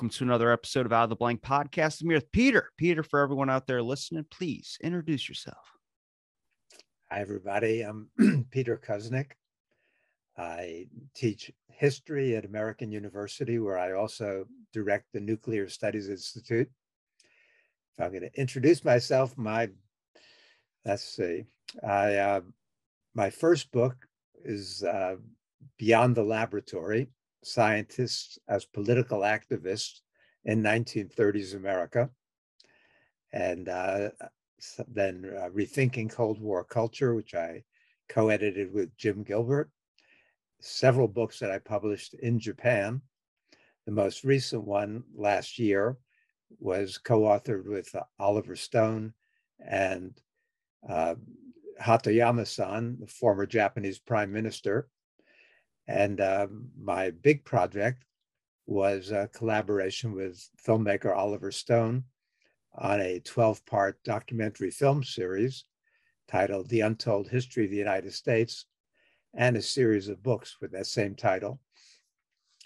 Welcome to another episode of Out of the Blank podcast. I'm here with Peter. Peter, for everyone out there listening, please introduce yourself. Hi, everybody. I'm Peter Kuznick. I teach history at American University, where I also direct the Nuclear Studies Institute. If I'm going to introduce myself, my let's see, I uh, my first book is uh, Beyond the Laboratory scientists as political activists in 1930s America. And uh, then uh, Rethinking Cold War Culture, which I co edited with Jim Gilbert. Several books that I published in Japan. The most recent one last year was co authored with uh, Oliver Stone and uh, Hatoyama san, the former Japanese prime minister, and uh, my big project was a collaboration with filmmaker Oliver Stone on a 12 part documentary film series titled The Untold History of the United States and a series of books with that same title.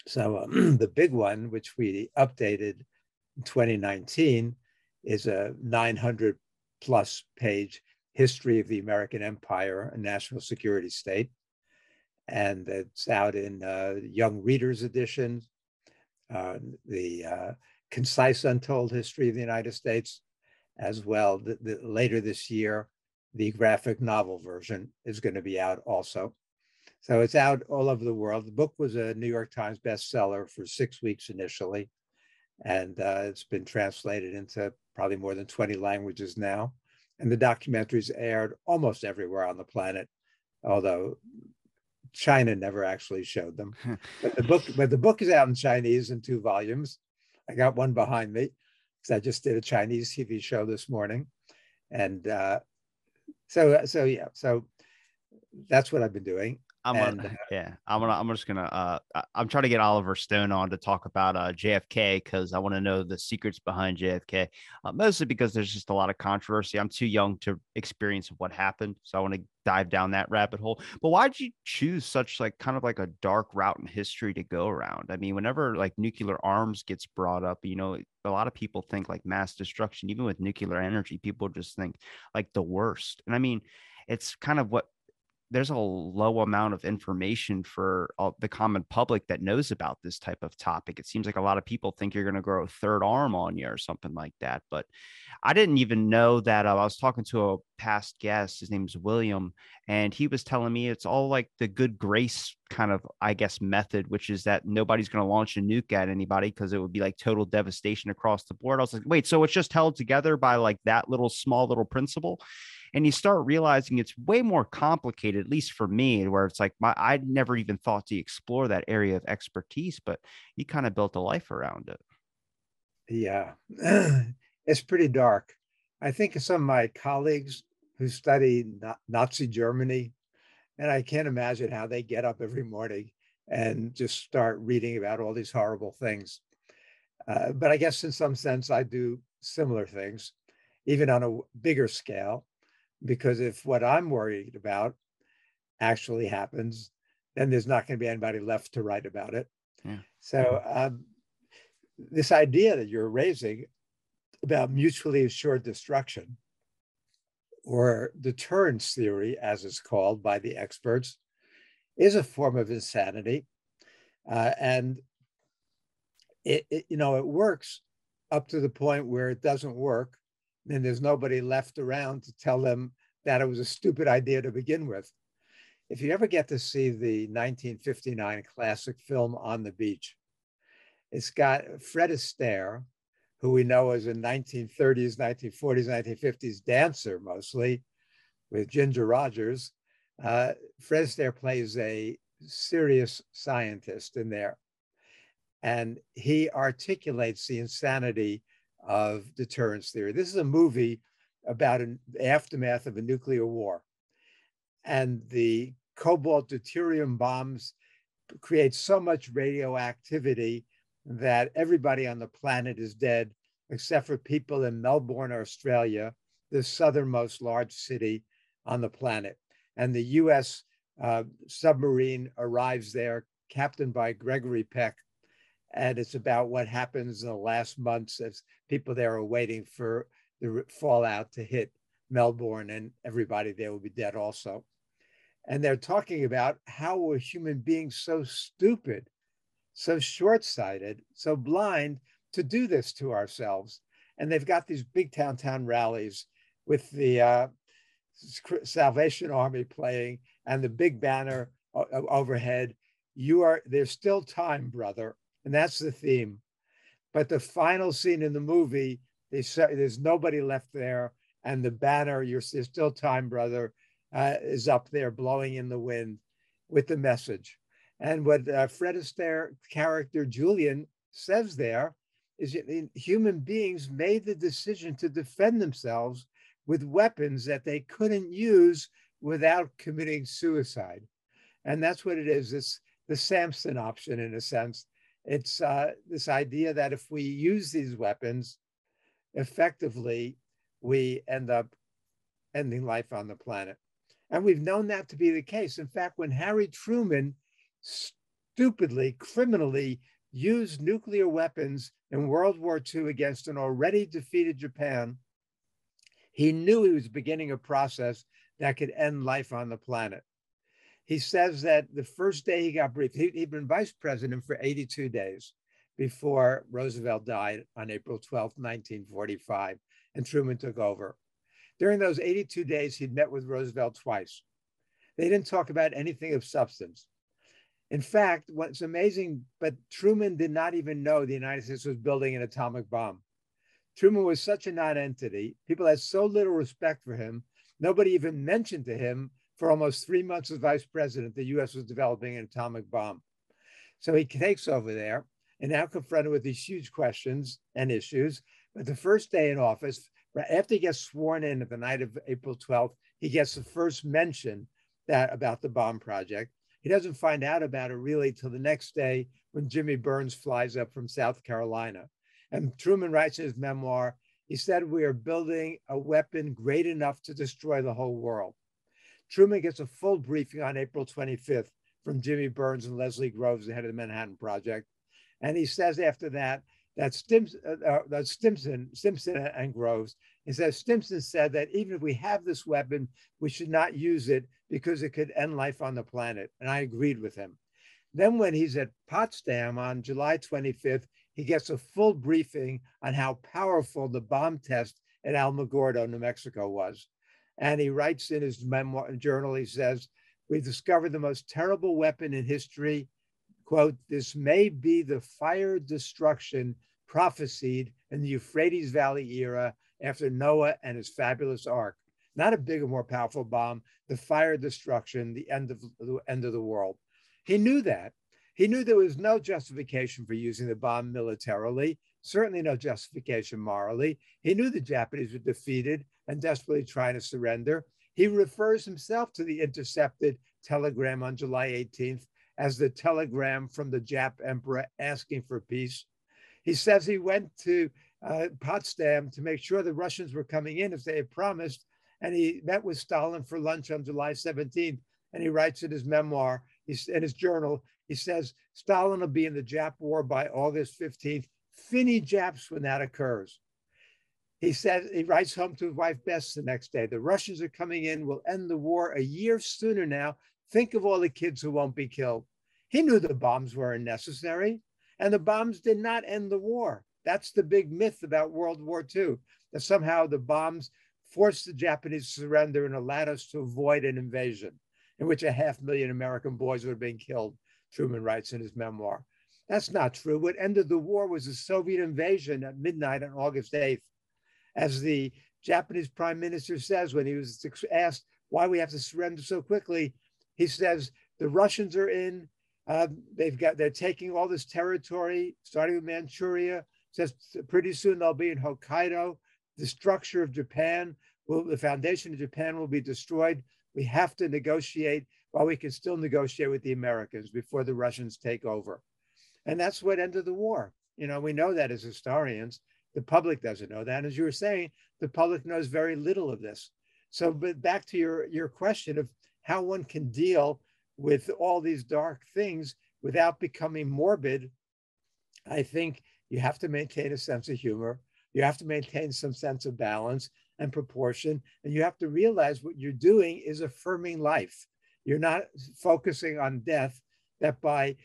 So, um, the big one, which we updated in 2019, is a 900 plus page history of the American Empire and national security state and it's out in uh, Young Readers Edition, uh, the uh, Concise Untold History of the United States, as well. The, the, later this year, the graphic novel version is going to be out also. So it's out all over the world. The book was a New York Times bestseller for six weeks initially, and uh, it's been translated into probably more than 20 languages now. And the documentaries aired almost everywhere on the planet, although China never actually showed them. but the book, but the book is out in Chinese in two volumes. I got one behind me because I just did a Chinese TV show this morning, and uh, so so yeah, so that's what I've been doing. I'm and, gonna, yeah, I'm gonna, I'm just gonna, uh, I'm trying to get Oliver Stone on to talk about uh, JFK because I want to know the secrets behind JFK, uh, mostly because there's just a lot of controversy. I'm too young to experience what happened, so I want to dive down that rabbit hole. But why did you choose such like kind of like a dark route in history to go around? I mean, whenever like nuclear arms gets brought up, you know, a lot of people think like mass destruction, even with nuclear energy, people just think like the worst. And I mean, it's kind of what there's a low amount of information for the common public that knows about this type of topic. It seems like a lot of people think you're going to grow a third arm on you or something like that. But I didn't even know that. Uh, I was talking to a past guest. His name's William, and he was telling me it's all like the good grace kind of, I guess, method, which is that nobody's going to launch a nuke at anybody because it would be like total devastation across the board. I was like, wait, so it's just held together by like that little small little principle? And you start realizing it's way more complicated at least for me where it's like my i never even thought to explore that area of expertise but you kind of built a life around it. Yeah. It's pretty dark. I think of some of my colleagues who study nazi germany and i can't imagine how they get up every morning and just start reading about all these horrible things. Uh, but i guess in some sense i do similar things even on a bigger scale because if what I'm worried about actually happens, then there's not going to be anybody left to write about it. Yeah. So um, this idea that you're raising about mutually assured destruction or deterrence theory, as it's called by the experts, is a form of insanity. Uh, and it, it, you know, it works up to the point where it doesn't work then there's nobody left around to tell them that it was a stupid idea to begin with. If you ever get to see the 1959 classic film On the Beach, it's got Fred Astaire, who we know as a 1930s, 1940s, 1950s dancer mostly, with Ginger Rogers. Uh, Fred Astaire plays a serious scientist in there. And he articulates the insanity of deterrence theory. This is a movie about an aftermath of a nuclear war. And the cobalt deuterium bombs create so much radioactivity that everybody on the planet is dead, except for people in Melbourne, Australia, the southernmost large city on the planet. And the US uh, submarine arrives there, captained by Gregory Peck. And it's about what happens in the last months as people there are waiting for the fallout to hit Melbourne, and everybody there will be dead also. And they're talking about how are human beings so stupid, so short sighted, so blind to do this to ourselves. And they've got these big town town rallies with the uh, Salvation Army playing and the big banner overhead. You are, there's still time, brother. And that's the theme. But the final scene in the movie, they say there's nobody left there. And the banner, you're, there's still time, brother, uh, is up there blowing in the wind with the message. And what uh, Fred Astaire character Julian says there is that human beings made the decision to defend themselves with weapons that they couldn't use without committing suicide. And that's what it is. It's the Samson option, in a sense. It's uh, this idea that if we use these weapons effectively, we end up ending life on the planet. And we've known that to be the case. In fact, when Harry Truman stupidly, criminally used nuclear weapons in World War II against an already defeated Japan, he knew he was beginning a process that could end life on the planet. He says that the first day he got briefed, he, had been vice president for 82 days before Roosevelt died on April 12, 1945, and Truman took over. During those 82 days, he'd met with Roosevelt twice. They didn't talk about anything of substance. In fact, what's amazing, but Truman did not even know the United States was building an atomic bomb. Truman was such a non-entity. People had so little respect for him. Nobody even mentioned to him for almost three months as vice president, the US was developing an atomic bomb. So he takes over there and now confronted with these huge questions and issues. But the first day in office, after he gets sworn in at the night of April 12th, he gets the first mention that about the bomb project. He doesn't find out about it really till the next day when Jimmy Byrnes flies up from South Carolina. And Truman writes in his memoir, he said, We are building a weapon great enough to destroy the whole world. Truman gets a full briefing on April 25th from Jimmy Byrnes and Leslie Groves, the head of the Manhattan Project. And he says after that, that, Stimson, uh, uh, that Stimson, Stimson and Groves, he says Stimson said that even if we have this weapon, we should not use it because it could end life on the planet. And I agreed with him. Then when he's at Potsdam on July 25th, he gets a full briefing on how powerful the bomb test at Alamogordo, New Mexico was. And he writes in his memoir journal, he says, We discovered the most terrible weapon in history. Quote, this may be the fire destruction prophesied in the Euphrates Valley era after Noah and his fabulous ark. Not a bigger, more powerful bomb, the fire destruction, the end of the end of the world. He knew that. He knew there was no justification for using the bomb militarily, certainly no justification morally. He knew the Japanese were defeated and desperately trying to surrender. He refers himself to the intercepted telegram on July 18th as the telegram from the Jap emperor asking for peace. He says he went to uh, Potsdam to make sure the Russians were coming in as they had promised. And he met with Stalin for lunch on July 17th. And he writes in his memoir, he's, in his journal, he says Stalin will be in the Jap war by August 15th. Finny Japs when that occurs. He says he writes home to his wife Bess the next day. The Russians are coming in. We'll end the war a year sooner now. Think of all the kids who won't be killed. He knew the bombs were unnecessary, and the bombs did not end the war. That's the big myth about World War II, that somehow the bombs forced the Japanese to surrender and allowed us to avoid an invasion in which a half million American boys would have been killed. Truman writes in his memoir. That's not true. What ended the war was the Soviet invasion at midnight on August 8th. As the Japanese prime minister says when he was asked why we have to surrender so quickly, he says, the Russians are in. Um, they've got they're taking all this territory, starting with Manchuria. Says pretty soon they'll be in Hokkaido. The structure of Japan will, the foundation of Japan will be destroyed. We have to negotiate while we can still negotiate with the Americans before the Russians take over. And that's what ended the war. You know, we know that as historians. The public doesn't know that. As you were saying, the public knows very little of this. So, but back to your, your question of how one can deal with all these dark things without becoming morbid, I think you have to maintain a sense of humor. You have to maintain some sense of balance and proportion. And you have to realize what you're doing is affirming life. You're not focusing on death, that by,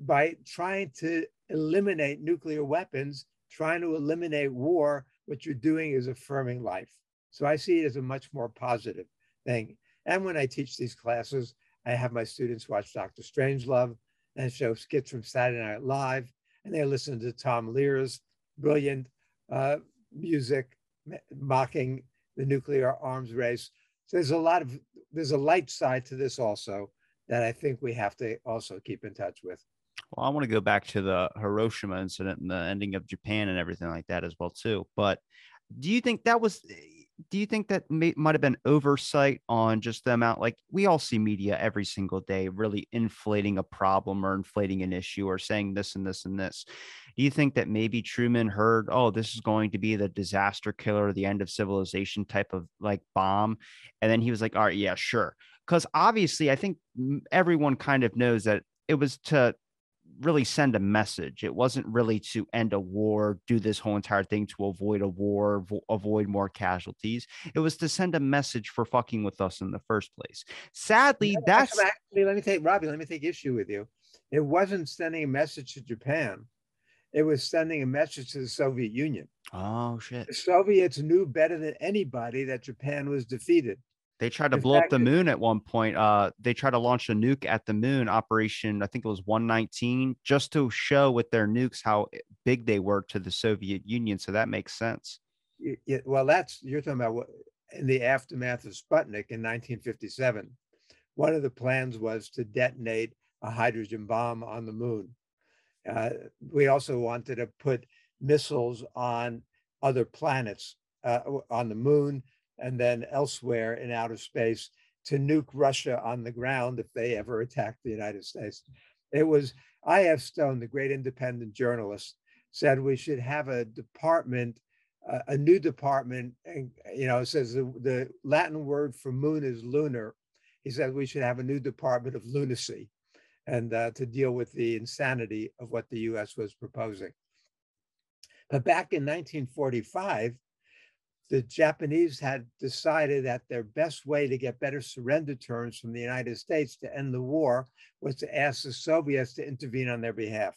by trying to eliminate nuclear weapons, trying to eliminate war, what you're doing is affirming life. So I see it as a much more positive thing. And when I teach these classes, I have my students watch Dr. Strangelove and show skits from Saturday Night Live, and they listen to Tom Lehrer's brilliant uh, music mocking the nuclear arms race. So there's a lot of there's a light side to this also that I think we have to also keep in touch with. Well, I want to go back to the Hiroshima incident and the ending of Japan and everything like that as well too. But do you think that was do you think that may, might have been oversight on just the amount like we all see media every single day really inflating a problem or inflating an issue or saying this and this and this do you think that maybe truman heard oh this is going to be the disaster killer the end of civilization type of like bomb and then he was like all right yeah sure because obviously i think everyone kind of knows that it was to really send a message. It wasn't really to end a war, do this whole entire thing to avoid a war, vo- avoid more casualties. It was to send a message for fucking with us in the first place. Sadly, that's actually let me take Robbie, let me take issue with you. It wasn't sending a message to Japan. It was sending a message to the Soviet Union. Oh shit. The Soviets knew better than anybody that Japan was defeated. They tried to blow up the moon at one point. Uh, they tried to launch a nuke at the moon, Operation, I think it was 119, just to show with their nukes how big they were to the Soviet Union. So that makes sense. Well, that's you're talking about what in the aftermath of Sputnik in 1957. One of the plans was to detonate a hydrogen bomb on the moon. Uh, we also wanted to put missiles on other planets, uh, on the moon, and then elsewhere in outer space to nuke Russia on the ground if they ever attacked the United States. It was I.F. Stone, the great independent journalist, said we should have a department, uh, a new department. And, you know, it says the, the Latin word for moon is lunar. He said we should have a new department of lunacy and uh, to deal with the insanity of what the US was proposing. But back in 1945, the Japanese had decided that their best way to get better surrender terms from the United States to end the war was to ask the Soviets to intervene on their behalf.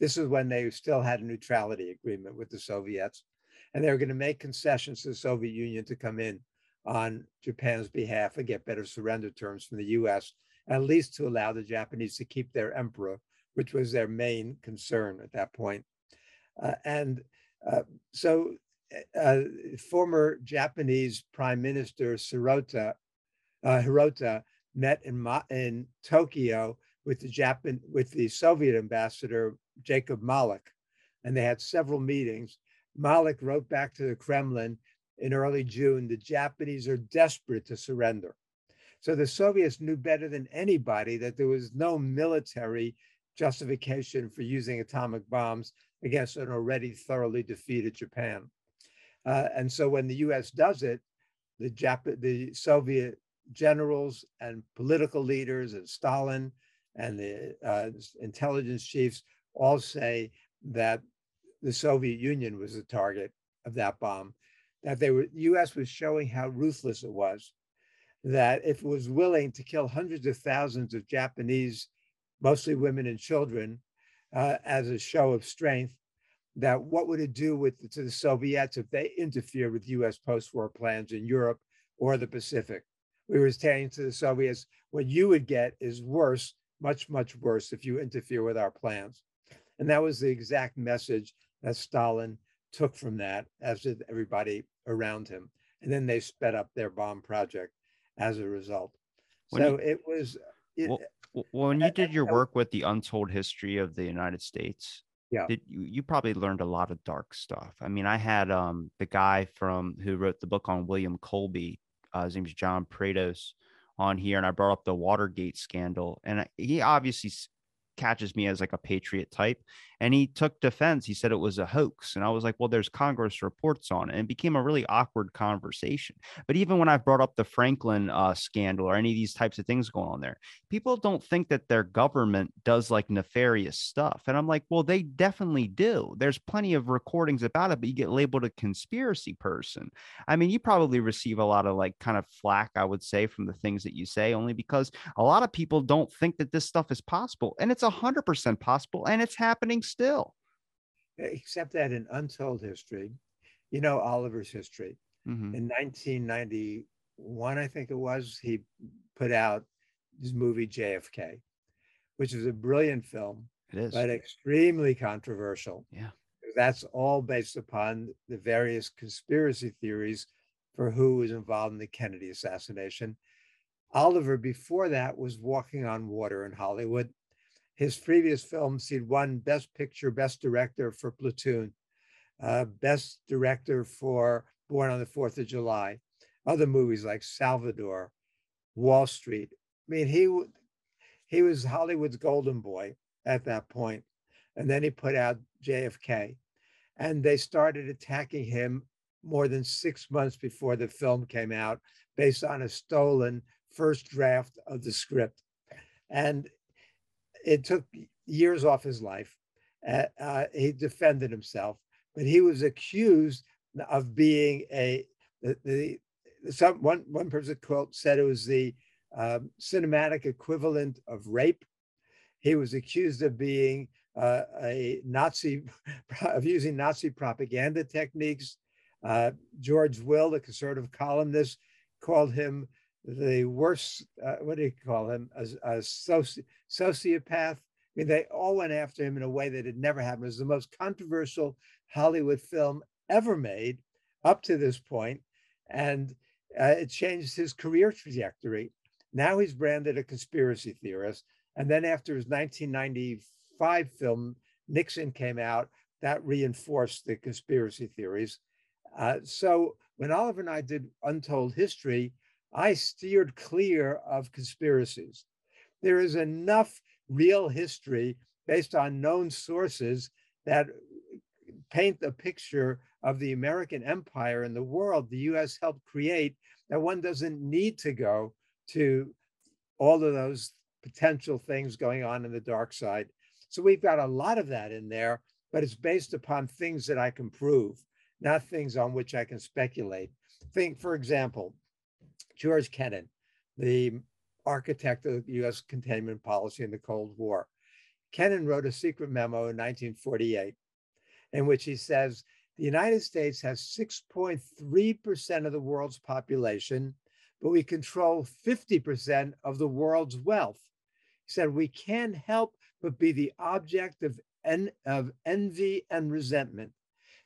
This is when they still had a neutrality agreement with the Soviets, and they were going to make concessions to the Soviet Union to come in on Japan's behalf and get better surrender terms from the US, at least to allow the Japanese to keep their emperor, which was their main concern at that point. Uh, and uh, so uh, former Japanese Prime Minister Hirota, uh, Hirota met in, in Tokyo with the Japan with the Soviet ambassador Jacob Malik, and they had several meetings. Malik wrote back to the Kremlin in early June: the Japanese are desperate to surrender. So the Soviets knew better than anybody that there was no military justification for using atomic bombs against an already thoroughly defeated Japan. Uh, and so when the US does it, the, Jap- the Soviet generals and political leaders and Stalin and the uh, intelligence chiefs all say that the Soviet Union was the target of that bomb, that they were, the US was showing how ruthless it was, that if it was willing to kill hundreds of thousands of Japanese, mostly women and children, uh, as a show of strength, that what would it do with to the Soviets if they interfere with U.S. post-war plans in Europe or the Pacific? We were saying to the Soviets, what you would get is worse, much much worse, if you interfere with our plans. And that was the exact message that Stalin took from that, as did everybody around him. And then they sped up their bomb project as a result. When so you- it was it- Well, when you did your work with the untold history of the United States, Yeah. did you, you probably learned a lot of dark stuff. I mean, I had um the guy from who wrote the book on William Colby, uh, his name's John Prados, on here, and I brought up the Watergate scandal, and he obviously catches me as like a patriot type, and he took defense. He said it was a hoax, and I was like, well, there's Congress reports on it, and it became a really awkward conversation. But even when I brought up the Franklin uh, scandal or any of these types of things going on there, people don't think that their government does like nefarious stuff. And I'm like, well, they definitely do. There's plenty of recordings about it, but you get labeled a conspiracy person. I mean, you probably receive a lot of like kind of flack, I would say, from the things that you say, only because a lot of people don't think that this stuff is possible. And it's 100% possible and it's happening still. except that in untold history, you know Oliver's history. Mhm. In 1991, I think it was, he put out his movie JFK, which is a brilliant film, It is. but extremely controversial. Yeah. That's all based upon the various conspiracy theories for who was involved in the Kennedy assassination. Oliver, before that, was walking on water in Hollywood. His previous films, he'd won Best Picture, Best Director for Platoon, uh, Best Director for Born on the Fourth of July, other movies like Salvador, Wall Street. I mean, he he was Hollywood's golden boy at that point, and then he put out JFK, and they started attacking him more than six months before the film came out, based on a stolen first draft of the script, and it took years off his life. Uh, uh, he defended himself, but he was accused of being a the, the some one one person quote said it was the um, cinematic equivalent of rape. He was accused of being uh, a Nazi, of using Nazi propaganda techniques. Uh, George Will, the conservative columnist, called him the worst. Uh, what do you call him? A, a soci, sociopath. I mean, they all went after him in a way that had never happened. It was the most controversial Hollywood film ever made up to this point, and uh, it changed his career trajectory. Now he's branded a conspiracy theorist. And then after his 1995 film, Nixon came out, that reinforced the conspiracy theories. Uh, so when Oliver and I did Untold History, I steered clear of conspiracies. There is enough real history based on known sources that paint the picture of the American empire and the world the US helped create that one doesn't need to go to all of those potential things going on in the dark side. So we've got a lot of that in there, but it's based upon things that I can prove, not things on which I can speculate. Think, for example, George Kennan, the architect of US containment policy in the Cold War. Kennan wrote a secret memo in 1948 in which he says the United States has 6.3% of the world's population, but we control 50% of the world's wealth. He said we can't help but be the object of, en- of envy and resentment.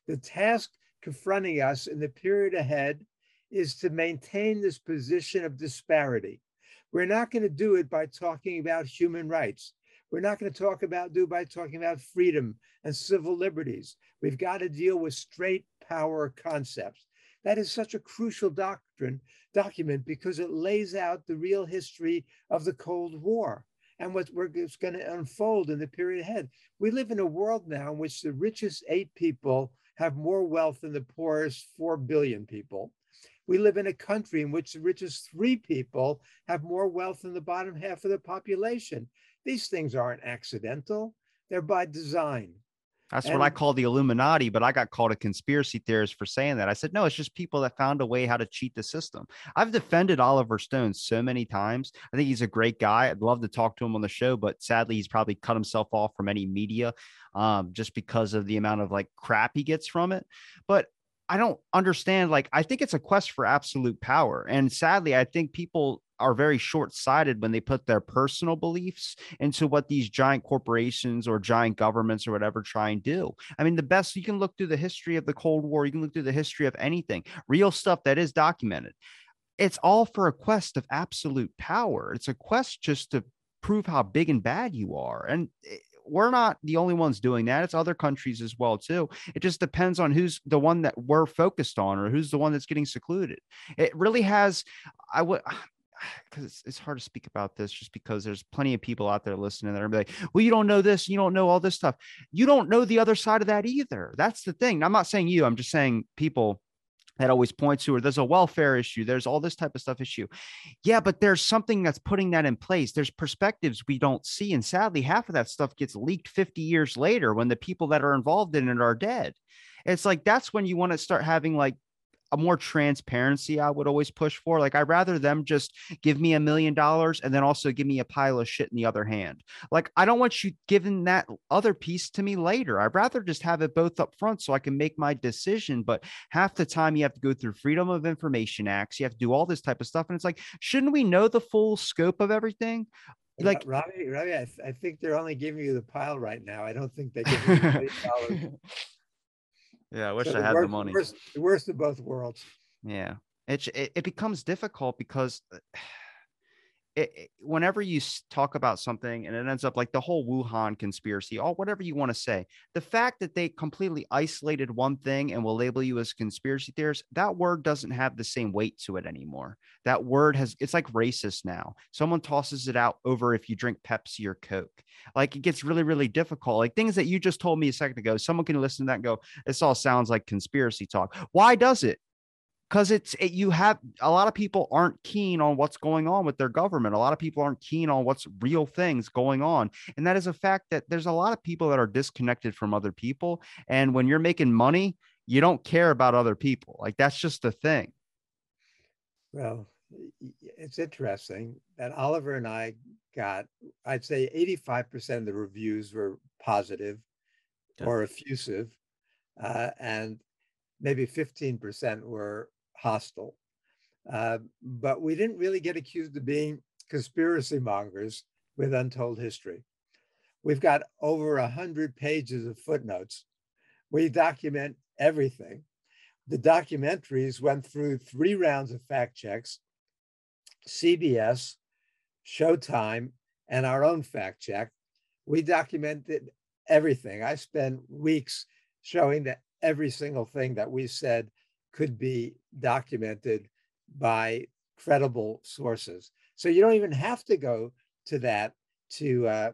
The task confronting us in the period ahead is to maintain this position of disparity. We're not going to do it by talking about human rights. We're not going to talk about do by talking about freedom and civil liberties. We've got to deal with straight power concepts. That is such a crucial doctrine document because it lays out the real history of the Cold War and what we're going to unfold in the period ahead. We live in a world now in which the richest eight people have more wealth than the poorest four billion people. We live in a country in which the richest three people have more wealth than the bottom half of the population. These things aren't accidental, they're by design. That's what I call the Illuminati, but I got called a conspiracy theorist for saying that. I said, no, it's just people that found a way how to cheat the system. I've defended Oliver Stone so many times. I think he's a great guy. I'd love to talk to him on the show, but sadly, he's probably cut himself off from any media um, just because of the amount of like crap he gets from it. But I don't understand. Like, I think it's a quest for absolute power. And sadly, I think people are very short sighted when they put their personal beliefs into what these giant corporations or giant governments or whatever try and do. I mean, the best you can look through the history of the Cold War, you can look through the history of anything, real stuff that is documented. It's all for a quest of absolute power. It's a quest just to prove how big and bad you are. And we're not the only ones doing that. It's other countries as well too. It just depends on who's the one that we're focused on or who's the one that's getting secluded. It really has. I would because it's, it's hard to speak about this just because there's plenty of people out there listening that are like, well, you don't know this, you don't know all this stuff. You don't know the other side of that either. That's the thing. I'm not saying you, I'm just saying people that always points to or there's a welfare issue there's all this type of stuff issue. Yeah but there's something that's putting that in place. There's perspectives we don't see and sadly half of that stuff gets leaked 50 years later when the people that are involved in it are dead. It's like that's when you want to start having like a more transparency I would always push for. Like I'd rather them just give me a million dollars and then also give me a pile of shit in the other hand. Like I don't want you giving that other piece to me later. I'd rather just have it both up front so I can make my decision. But half the time you have to go through Freedom of Information Acts. You have to do all this type of stuff. And it's like, shouldn't we know the full scope of everything? Like Robbie, Robbie, I, th- I think they're only giving you the pile right now. I don't think they give you Yeah, I wish so I had worst, the money. Worst, the worst of both worlds. Yeah, it, it it becomes difficult because uh, it, it, whenever you talk about something and it ends up like the whole Wuhan conspiracy, or whatever you want to say, the fact that they completely isolated one thing and will label you as conspiracy theorist, that word doesn't have the same weight to it anymore. That word has, it's like racist now. Someone tosses it out over if you drink Pepsi or Coke. Like it gets really, really difficult. Like things that you just told me a second ago, someone can listen to that and go, this all sounds like conspiracy talk. Why does it? Because it's it, you have a lot of people aren't keen on what's going on with their government. A lot of people aren't keen on what's real things going on. And that is a fact that there's a lot of people that are disconnected from other people. And when you're making money you don't care about other people. Like that's just the thing. Well it's interesting that oliver and i got i'd say 85% of the reviews were positive yeah. or effusive uh, and maybe 15% were hostile. Uh, but we didn't really get accused of being conspiracy mongers with untold history. We've got over a hundred pages of footnotes. We document everything. The documentaries went through three rounds of fact checks, CBS, Showtime, and our own fact check. We documented everything. I spent weeks showing that every single thing that we said could be documented by credible sources. So you don't even have to go to that to uh,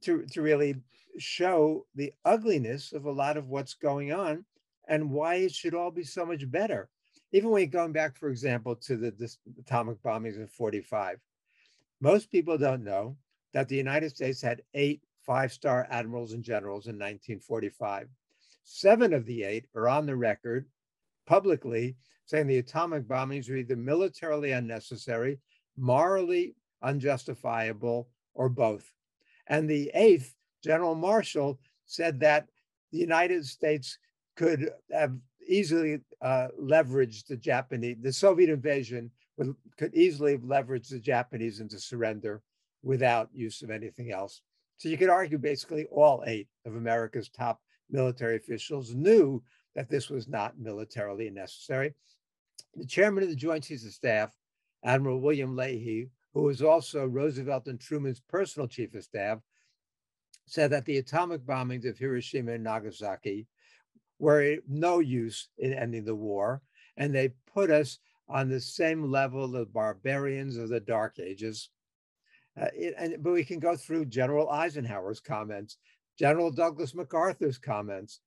to to really show the ugliness of a lot of what's going on and why it should all be so much better. Even when going back, for example, to the, atomic bombings in 45, most people don't know that the United States had eight five-star admirals and generals in 1945. Seven of the eight are on the record publicly saying the atomic bombings were either militarily unnecessary, morally unjustifiable, or both. And the eighth, General Marshall, said that the United States could have easily uh, leveraged the Japanese, the Soviet invasion would, could easily have leveraged the Japanese into surrender without use of anything else. So you could argue basically all eight of America's top military officials knew that this was not militarily necessary. The chairman of the Joint Chiefs of Staff, Admiral William Leahy, who was also Roosevelt and Truman's personal chief of staff, said that the atomic bombings of Hiroshima and Nagasaki were no use in ending the war, and they put us on the same level of barbarians of the Dark Ages. Uh, it, and, but we can go through General Eisenhower's comments General Douglas MacArthur's comments.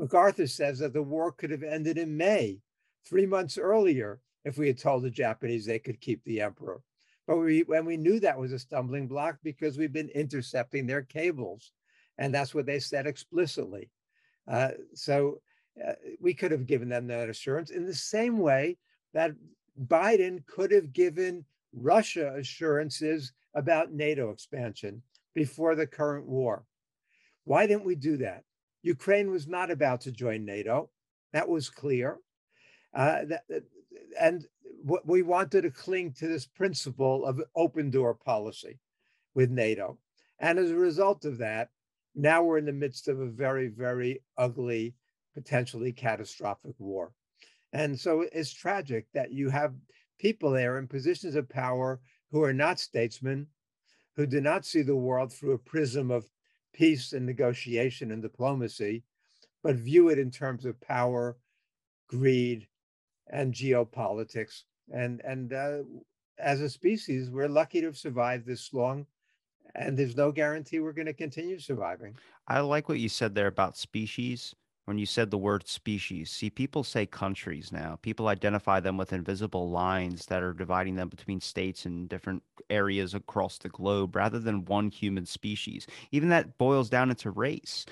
MacArthur says that the war could have ended in May, three months earlier, if we had told the Japanese they could keep the emperor. But we, when we knew that was a stumbling block because we've been intercepting their cables. And that's what they said explicitly. Uh, so uh, we could have given them that assurance in the same way that Biden could have given Russia assurances about NATO expansion before the current war. Why didn't we do that? Ukraine was not about to join NATO. That was clear. Uh, that, and we wanted to cling to this principle of open door policy with NATO. And as a result of that, now we're in the midst of a very, very ugly, potentially catastrophic war. And so it's tragic that you have people there in positions of power who are not statesmen, who do not see the world through a prism of peace and negotiation and diplomacy, but view it in terms of power, greed, and geopolitics. And, and uh, as a species, we're lucky to have survived this long, and there's no guarantee we're going to continue surviving. I like what you said there about species when you said the word species. See, people say countries now. People identify them with invisible lines that are dividing them between states and different areas across the globe rather than one human species. Even that boils down into race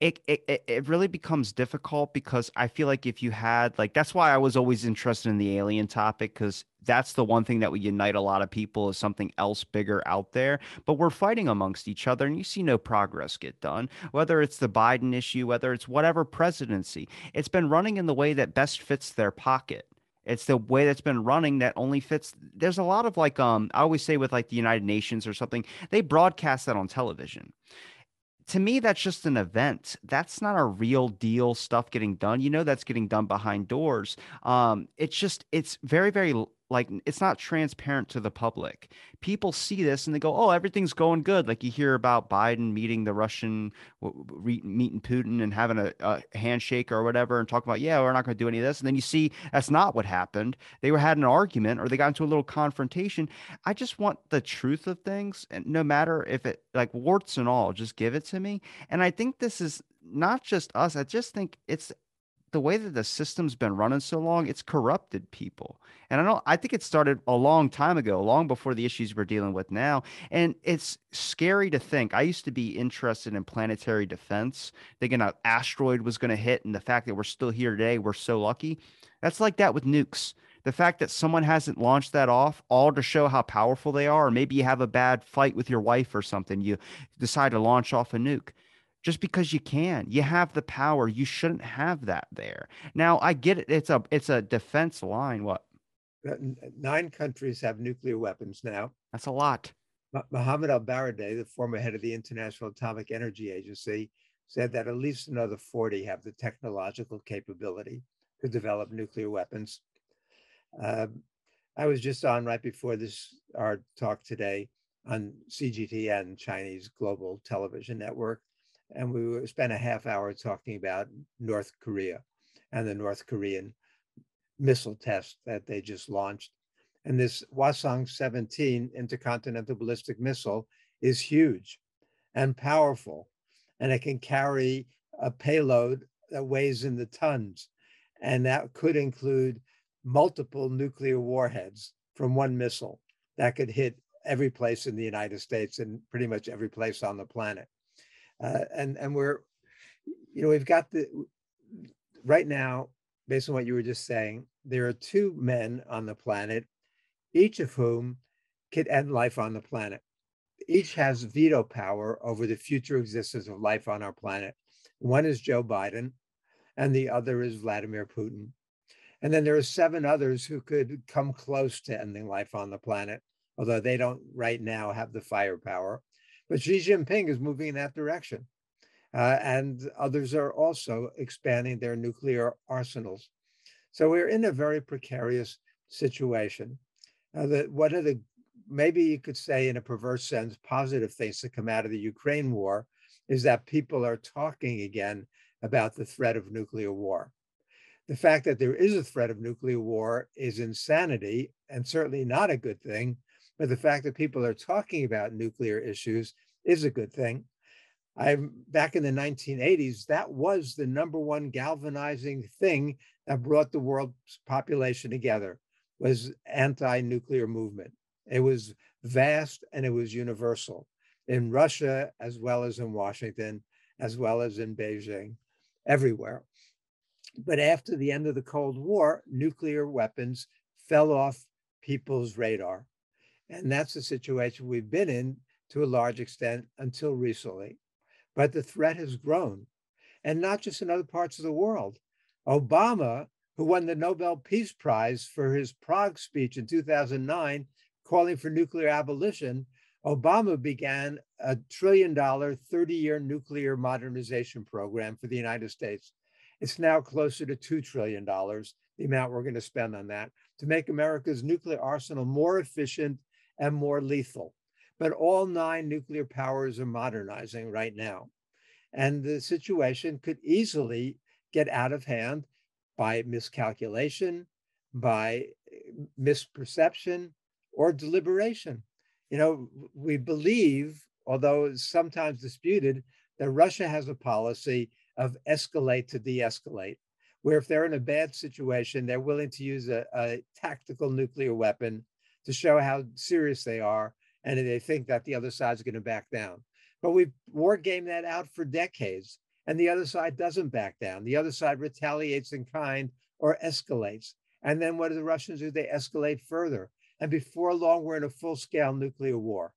it, it it really becomes difficult because I feel like if you had like that's why I was always interested in the alien topic because that's the one thing that would unite a lot of people is something else bigger out there. But we're fighting amongst each other, and you see no progress get done. Whether it's the Biden issue, whether it's whatever presidency, it's been running in the way that best fits their pocket. It's the way that's been running that only fits. There's a lot of like, um, I always say with like the United Nations or something, they broadcast that on television to me that's just an event. That's not a real deal stuff getting done. You know that's getting done behind doors. Um it's just it's very very like it's not transparent to the public. People see this and they go, "Oh, everything's going good." Like you hear about Biden meeting the Russian, meeting Putin and having a, a handshake or whatever, and talking about, "Yeah, we're not going to do any of this." And then you see that's not what happened. They were had an argument or they got into a little confrontation. I just want the truth of things, and no matter if it like warts and all, just give it to me. And I think this is not just us. I just think it's the way that the system's been running so long, it's corrupted people. And I don't I think it started a long time ago, long before the issues we're dealing with now. And it's scary to think. I used to be interested in planetary defense, thinking an asteroid was going to hit and the fact that we're still here today, we're so lucky. That's like that with nukes. The fact that someone hasn't launched that off all to show how powerful they are, or maybe you have a bad fight with your wife or something, you decide to launch off a nuke just because you can. You have the power. You shouldn't have that there. Now, I get it. It's a it's a defense line. What? Nine countries have nuclear weapons now. That's a lot. Mohammed ElBaradei, the former head of the International Atomic Energy Agency, said that at least another 40 have the technological capability to develop nuclear weapons. Um, I was just on right before this our talk today on CGTN, Chinese Global Television Network, and we spent a half hour talking about North Korea and the North Korean missile test that they just launched. And this Hwasong 17 intercontinental ballistic missile is huge and powerful, and it can carry a payload that weighs in the tons. And that could include multiple nuclear warheads from one missile that could hit every place in the United States and pretty much every place on the planet. Uh, and and we're, you know, we've got the right now, based on what you were just saying, there are two men on the planet, each of whom could end life on the planet. Each has veto power over the future existence of life on our planet. One is Joe Biden, and the other is Vladimir Putin. And then there are seven others who could come close to ending life on the planet, although they don't right now have the firepower. But Xi Jinping is moving in that direction. Uh, and others are also expanding their nuclear arsenals. So we're in a very precarious situation. Uh, the, one of the, maybe you could say in a perverse sense, positive things that come out of the Ukraine war is that people are talking again about the threat of nuclear war. The fact that there is a threat of nuclear war is insanity and certainly not a good thing. But the fact that people are talking about nuclear issues is a good thing. I'm back in the 1980s, that was the number one galvanizing thing that brought the world's population together was anti-nuclear movement. It was vast and it was universal in Russia as well as in Washington, as well as in Beijing, everywhere. But after the end of the Cold War, nuclear weapons fell off people's radar. And that's the situation we've been in to a large extent until recently. But the threat has grown, and not just in other parts of the world. Obama, who won the Nobel Peace Prize for his Prague speech in 2009, calling for nuclear abolition, Obama began a trillion dollar, 30 year nuclear modernization program for the United States. It's now closer to $2 trillion, the amount we're going to spend on that to make America's nuclear arsenal more efficient and more lethal. but all nine nuclear powers are modernizing right now. And the situation could easily get out of hand by miscalculation, by eh, misperception, or deliberation. You know, we believe, although it's sometimes disputed, that Russia has a policy of escalate to de escalate, where if they're in a bad situation, they're willing to use a, a, tactical nuclear weapon to show how serious they are, and they think that the other side's going to back down. But we've war gamed that out for decades, and the other side doesn't back down. The other side retaliates in kind or escalates. And then what do the Russians do? They escalate further. And before long, we're in a full scale nuclear war.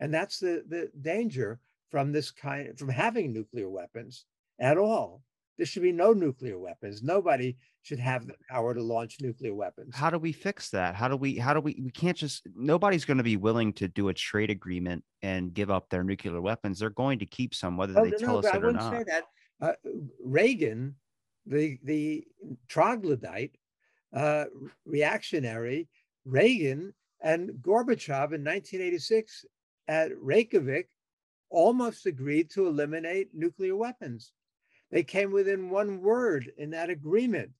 And that's the, the danger from this kind, from having nuclear weapons at all. There should be no nuclear weapons. Nobody should have the power to launch nuclear weapons. How do we fix that? How do we, how do we, we can't just, nobody's going to be willing to do a trade agreement and give up their nuclear weapons. They're going to keep some, whether they no, tell no, us it or not. Say that. Uh, Reagan, the, the troglodyte, uh, reactionary, Reagan and Gorbachev in 1986 at Reykjavik almost agreed to eliminate nuclear weapons. They came within one word in that agreement.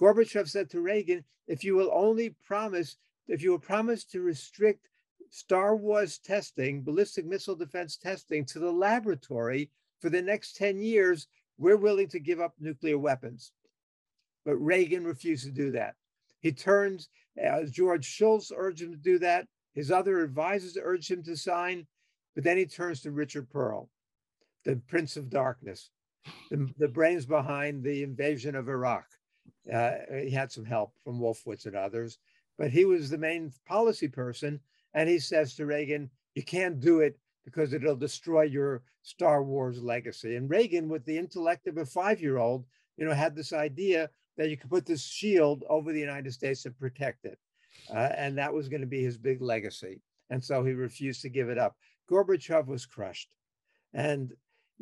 Gorbachev said to Reagan, if you will only promise, if you will promise to restrict Star Wars testing, ballistic missile defense testing to the laboratory for the next 10 years, we're willing to give up nuclear weapons. But Reagan refused to do that. He turns, uh, George Shultz urged him to do that. His other advisors urged him to sign. But then he turns to Richard Perle, the Prince of Darkness, the, the brains behind the invasion of Iraq. Uh, he had some help from Wolfowitz and others, but he was the main policy person. And he says to Reagan, You can't do it because it'll destroy your Star Wars legacy. And Reagan, with the intellect of a five year old, you know, had this idea that you could put this shield over the United States and protect it. Uh, and that was going to be his big legacy. And so he refused to give it up. Gorbachev was crushed and,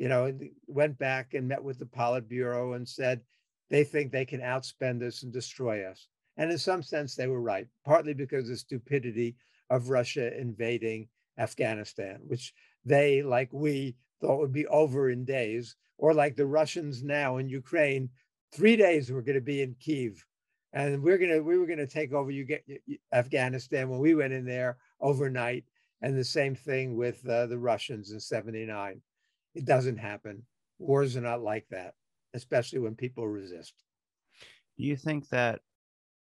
you know, went back and met with the Politburo and said, they think they can outspend us and destroy us. And in some sense, they were right, partly because of the stupidity of Russia invading Afghanistan, which they, like we, thought would be over in days, or like the Russians now in Ukraine, three days we're going to be in Kiev. And we're gonna we were gonna take over you get Afghanistan when we went in there overnight and the same thing with uh, the Russians in 79. It doesn't happen. Wars are not like that, especially when people resist. Do you think that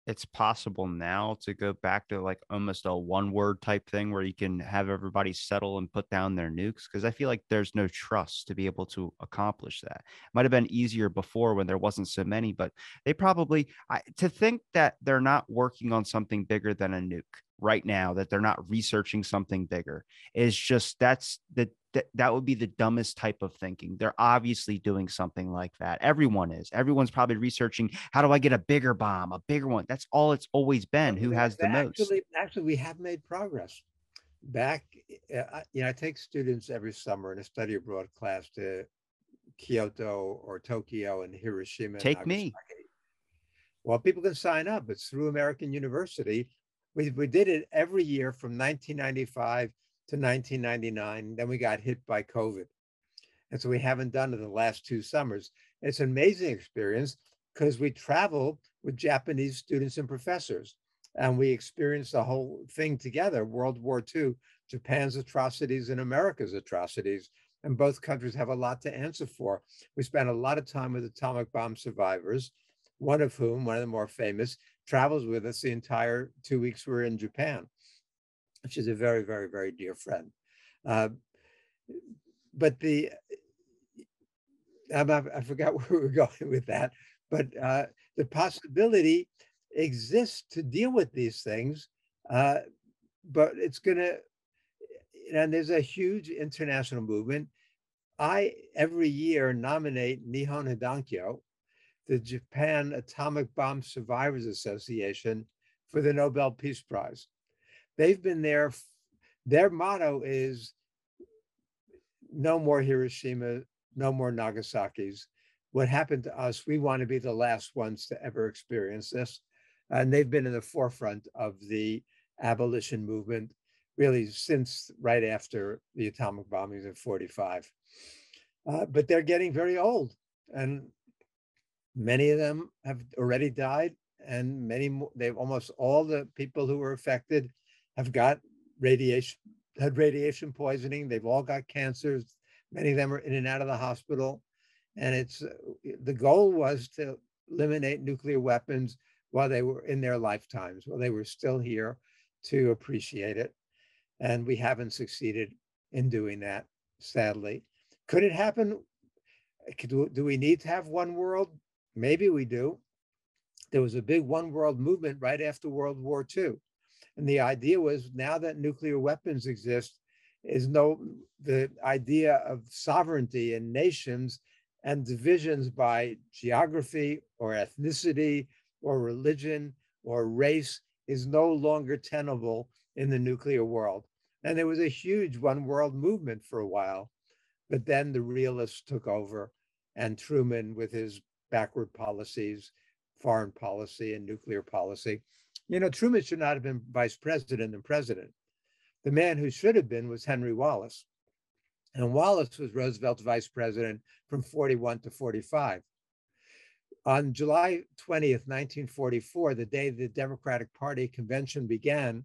it's possible now to go back to like almost a one word type thing where you can have everybody settle and put down their nukes because i feel like there's no trust to be able to accomplish that it might have been easier before when there wasn't so many but they probably I, to think that they're not working on something bigger than a nuke right now that they're not researching something bigger is just that's the that, that would be the dumbest type of thinking. They're obviously doing something like that. Everyone is. Everyone's probably researching how do I get a bigger bomb, a bigger one. That's all it's always been. Who has the actually, most? Actually, we have made progress. Back, uh, you know, I take students every summer in a study abroad class to Kyoto or Tokyo and Hiroshima. Take and me. Well, people can sign up. It's through American University we, we did it every year from 1995 to 1999. Then we got hit by COVID. And so we haven't done it the last two summers. It's an amazing experience because we travel with Japanese students and professors and we experience the whole thing together World War II, Japan's atrocities and America's atrocities. And both countries have a lot to answer for. We spent a lot of time with atomic bomb survivors, one of whom, one of the more famous, travels with us the entire two weeks we're in Japan. She's a very, very, very dear friend. Uh, but the, I, forgot where we were going with that, but uh, the possibility exists to deal with these things, uh, but it's going to, and there's a huge international movement. I every year nominate Nihon Hidankyo, the Japan Atomic Bomb Survivors Association for the Nobel Peace Prize. They've been there, their motto is no more Hiroshima, no more Nagasaki's. What happened to us, we want to be the last ones to ever experience this. And they've been in the forefront of the abolition movement really since right after the atomic bombings in 45. Uh, but they're getting very old, and many of them have already died, and many more, they've almost all the people who were affected have got radiation, had radiation poisoning. They've all got cancers. Many of them are in and out of the hospital. And it's the goal was to eliminate nuclear weapons while they were in their lifetimes, while they were still here to appreciate it. And we haven't succeeded in doing that, sadly. Could it happen? Do we need to have one world? Maybe we do. There was a big one world movement right after World War II. And the idea was now that nuclear weapons exist, is no the idea of sovereignty and nations and divisions by geography or ethnicity or religion or race is no longer tenable in the nuclear world. And there was a huge one world movement for a while. But then the realists took over, and Truman, with his backward policies, foreign policy, and nuclear policy. You know, Truman should not have been vice president and president. The man who should have been was Henry Wallace. And Wallace was Roosevelt's vice president from 41 to 45. On July 20th, 1944, the day the Democratic Party convention began,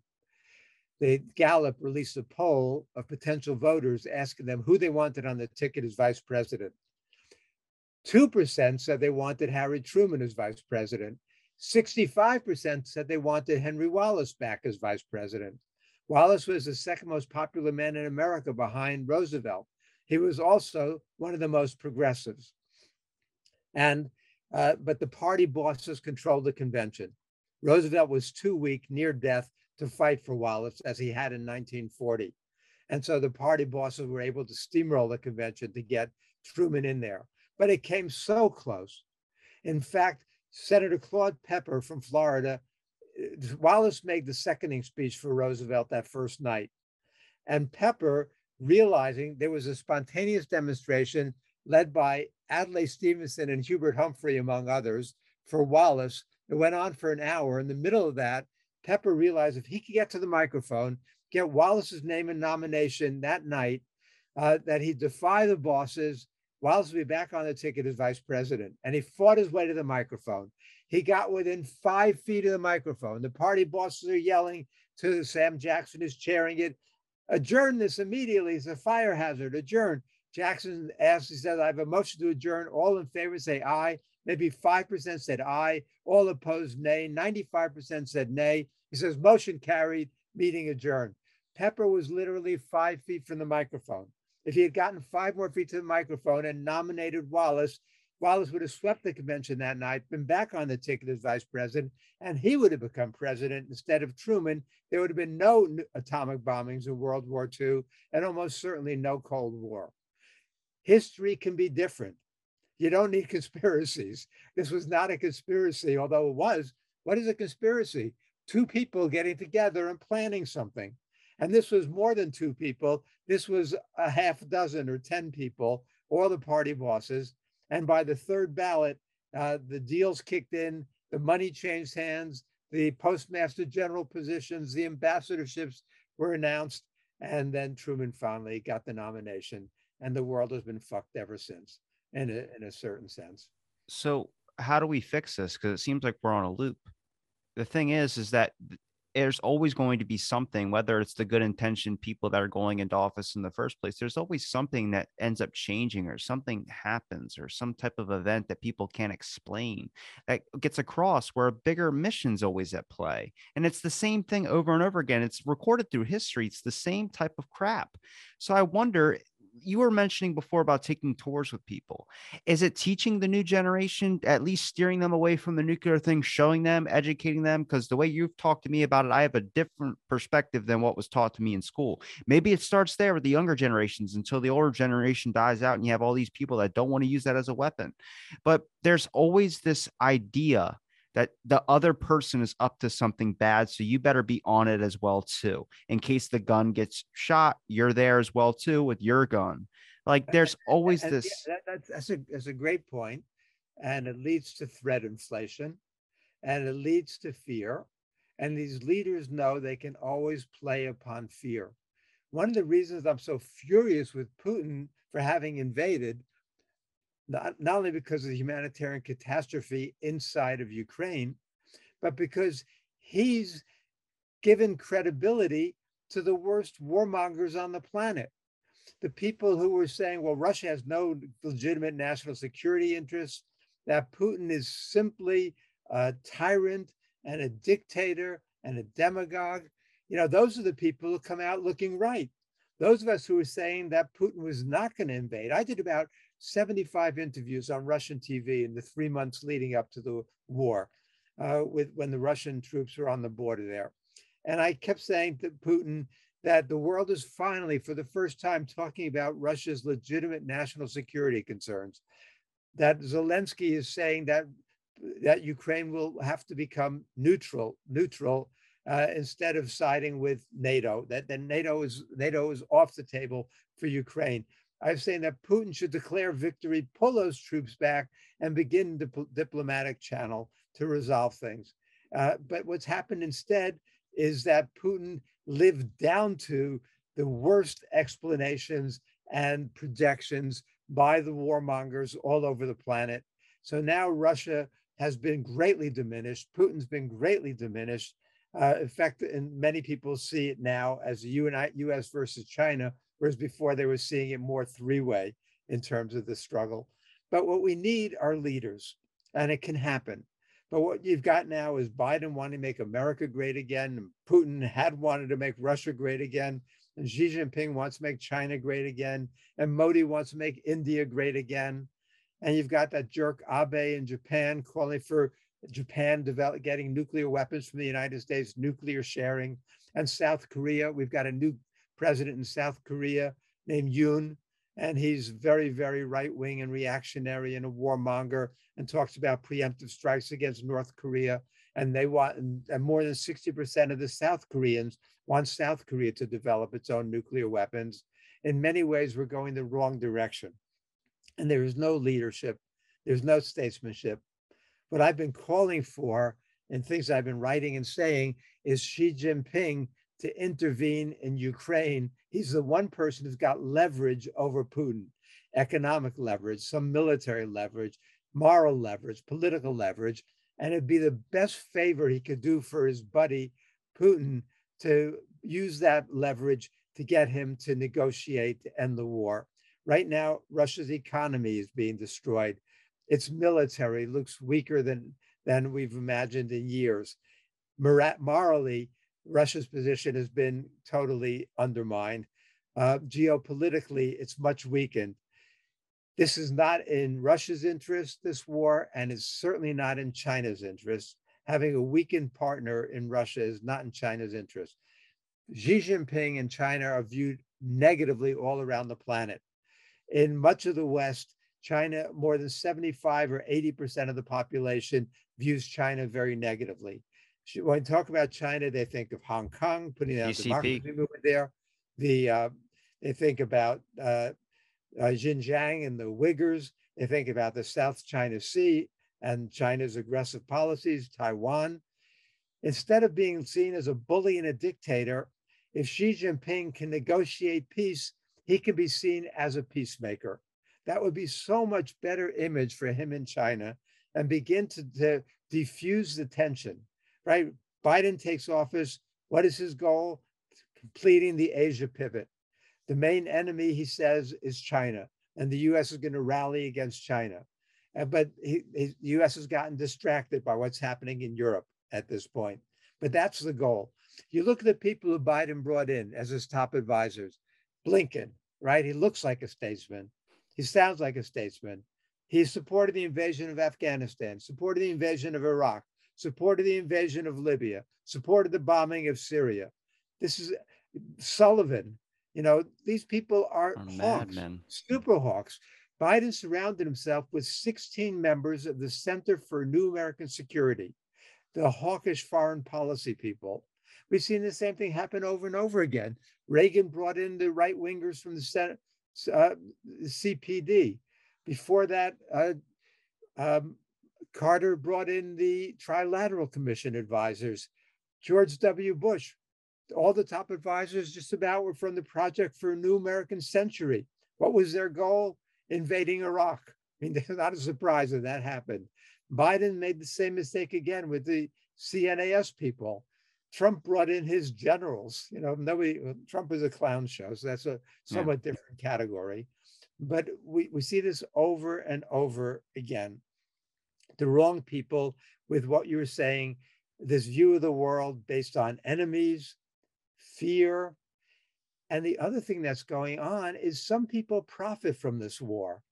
the Gallup released a poll of potential voters asking them who they wanted on the ticket as vice president. 2% said they wanted Harry Truman as vice president. 65% said they wanted Henry Wallace back as vice president. Wallace was the second most popular man in America behind Roosevelt. He was also one of the most progressives. And uh, but the party bosses controlled the convention. Roosevelt was too weak, near death, to fight for Wallace as he had in 1940. And so the party bosses were able to steamroll the convention to get Truman in there. But it came so close. In fact, Senator Claude Pepper from Florida Wallace made the seconding speech for Roosevelt that first night. And Pepper, realizing there was a spontaneous demonstration led by Adlai Stevenson and Hubert Humphrey, among others, for Wallace. It went on for an hour. In the middle of that, Pepper realized if he could get to the microphone, get Wallace's name and nomination that night, uh, that he'd defy the bosses. Be back on the ticket as vice president. And he fought his way to the microphone. He got within five feet of the microphone. The party bosses are yelling to Sam Jackson is chairing it. Adjourn this immediately. It's a fire hazard. Adjourn. Jackson asked, he said, I have a motion to adjourn. All in favor say aye. Maybe 5% said aye. All opposed, nay. 95% said nay. He says, motion carried, meeting adjourned. Pepper was literally five feet from the microphone. If he had gotten five more feet to the microphone and nominated Wallace, Wallace would have swept the convention that night, been back on the ticket as vice president, and he would have become president instead of Truman. There would have been no atomic bombings in World War II and almost certainly no Cold War. History can be different. You don't need conspiracies. This was not a conspiracy, although it was. What is a conspiracy? Two people getting together and planning something. And this was more than two people. This was a half dozen or 10 people, all the party bosses and by the third ballot, uh, the deals kicked in, the money changed hands, the postmaster general positions, the ambassadorships were announced, and then Truman finally got the nomination. And the world has been fucked ever since, in a, in a certain sense. So, how do we fix this? Because it seems like we're on a loop. The thing is, is that there's always going to be something, whether it's the good intention people that are going into office in the first place, there's always something that ends up changing or something happens or some type of event that people can't explain that gets across where a bigger mission's always at play. And it's the same thing over and over again. It's recorded through history. It's the same type of crap. So I wonder you were mentioning before about taking tours with people. Is it teaching the new generation, at least steering them away from the nuclear thing, showing them, educating them? Because the way you've talked to me about it, I have a different perspective than what was taught to me in school. Maybe it starts there with the younger generations until the older generation dies out and you have all these people that don't want to use that as a weapon. But there's always this idea that the other person is up to something bad. So you better be on it as well, too. In case the gun gets shot, you're there as well, too, with your gun. Like there's always and, this. Yeah, that, that's, a, that's a great. And it leads to threat inflation and it leads to fear. And these leaders know they can always play upon fear. One of the reasons I'm so furious with Putin for having invaded, not, not only because of the humanitarian catastrophe inside of Ukraine, but because he's given credibility to the worst warmongers on the planet. The people who were saying, well, Russia has no legitimate national security interests, that Putin is simply a tyrant and a dictator and a demagogue. You know, those are the people who come out looking right. Those of us who were saying that Putin was not going to invade. I did about 75 interviews on Russian TV in the three months leading up to the war, uh, with when the Russian troops were on the border there. And I kept saying to Putin that the world is finally, for the first time, talking about Russia's legitimate national security concerns. That Zelensky is saying that that Ukraine will have to become neutral, neutral uh, instead of siding with NATO. That then NATO is NATO is off the table for Ukraine. I'm saying that Putin should declare victory, pull those troops back, and begin the diplomatic channel to resolve things. Uh, but what's happened instead is that Putin lived down to the worst explanations and projections by the warmongers all over the planet. So now Russia has been greatly diminished. Putin's been greatly diminished. Uh, in fact, and many people see it now as a U.S. versus China, whereas before they were seeing it more three-way in terms of the struggle. But what we need are leaders, and it can happen. But what you've got now is Biden wanting to make America great again, and Putin had wanted to make Russia great again, and Xi Jinping wants to make China great again, and Modi wants to make India great again. And you've got that jerk Abe in Japan calling for Japan develop, getting nuclear weapons from the United States, nuclear sharing. And South Korea, we've got a new president in South Korea named Yoon, and he's very, very right wing and reactionary and a warmonger and talks about preemptive strikes against North Korea. And they want, and, more than 60% of the South Koreans want South Korea to develop its own nuclear weapons. In many ways, we're going the wrong direction. And there is no leadership, there's no statesmanship. What I've been calling for and things I've been writing and saying is Xi Jinping to intervene in Ukraine. He's the one person who's got leverage over Putin economic leverage, some military leverage, moral leverage, political leverage, and it'd be the best favor he could do for his buddy Putin to use that leverage to get him to negotiate to end the war. Right now, Russia's economy is being destroyed. Its military looks weaker than, than we've imagined in years. Morally, Russia's position has been totally undermined. Uh, geopolitically, it's much weakened. This is not in Russia's interest, this war, and it's certainly not in China's interest. Having a weakened partner in Russia is not in China's interest. Xi Jinping and China are viewed negatively all around the planet. In much of the West, China, more than 75 or 80% of the population views China very negatively. When they talk about China, they think of Hong Kong, putting out the democracy movement there. The uh, they think about uh, uh, Xinjiang and the Uyghurs. They think about the South China Sea and China's aggressive policies, Taiwan. Instead of being seen as a bully and a dictator, if Xi Jinping can negotiate peace, he can be seen as a peacemaker. That would be so much better image for him in China and begin to, to diffuse the tension, right? Biden takes office. What is his goal? Completing the Asia pivot. The main enemy, he says, is China, and the U.S. is going to rally against China. But he, he, the U.S. has gotten distracted by what's happening in Europe at this point. But that's the goal. You look at the people who Biden brought in as his top advisors. Blinken, right? He looks like a statesman. He sounds like a statesman. He supported the invasion of Afghanistan, supported the invasion of Iraq, supported the invasion of Libya, supported the bombing of Syria. This is Sullivan, you know, these people are hawks, super hawks. Biden surrounded himself with 16 members of the Center for New American Security, the hawkish foreign policy people. We've seen the same thing happen over and over again. Reagan brought in the right wingers from the Senate, uh, CPD. Before that, uh, um, Carter brought in the Trilateral Commission advisors. George W. Bush, all the top advisors just about were from the Project for a New American Century. What was their goal? Invading Iraq. I mean, not a surprise that that happened. Biden made the same mistake again with the CNAS people. Trump brought in his generals. You know, nobody. Trump is a clown show, so that's a somewhat yeah. different category. But we we see this over and over again. The wrong people with what you were saying, this view of the world based on enemies, fear, and the other thing that's going on is some people profit from this war.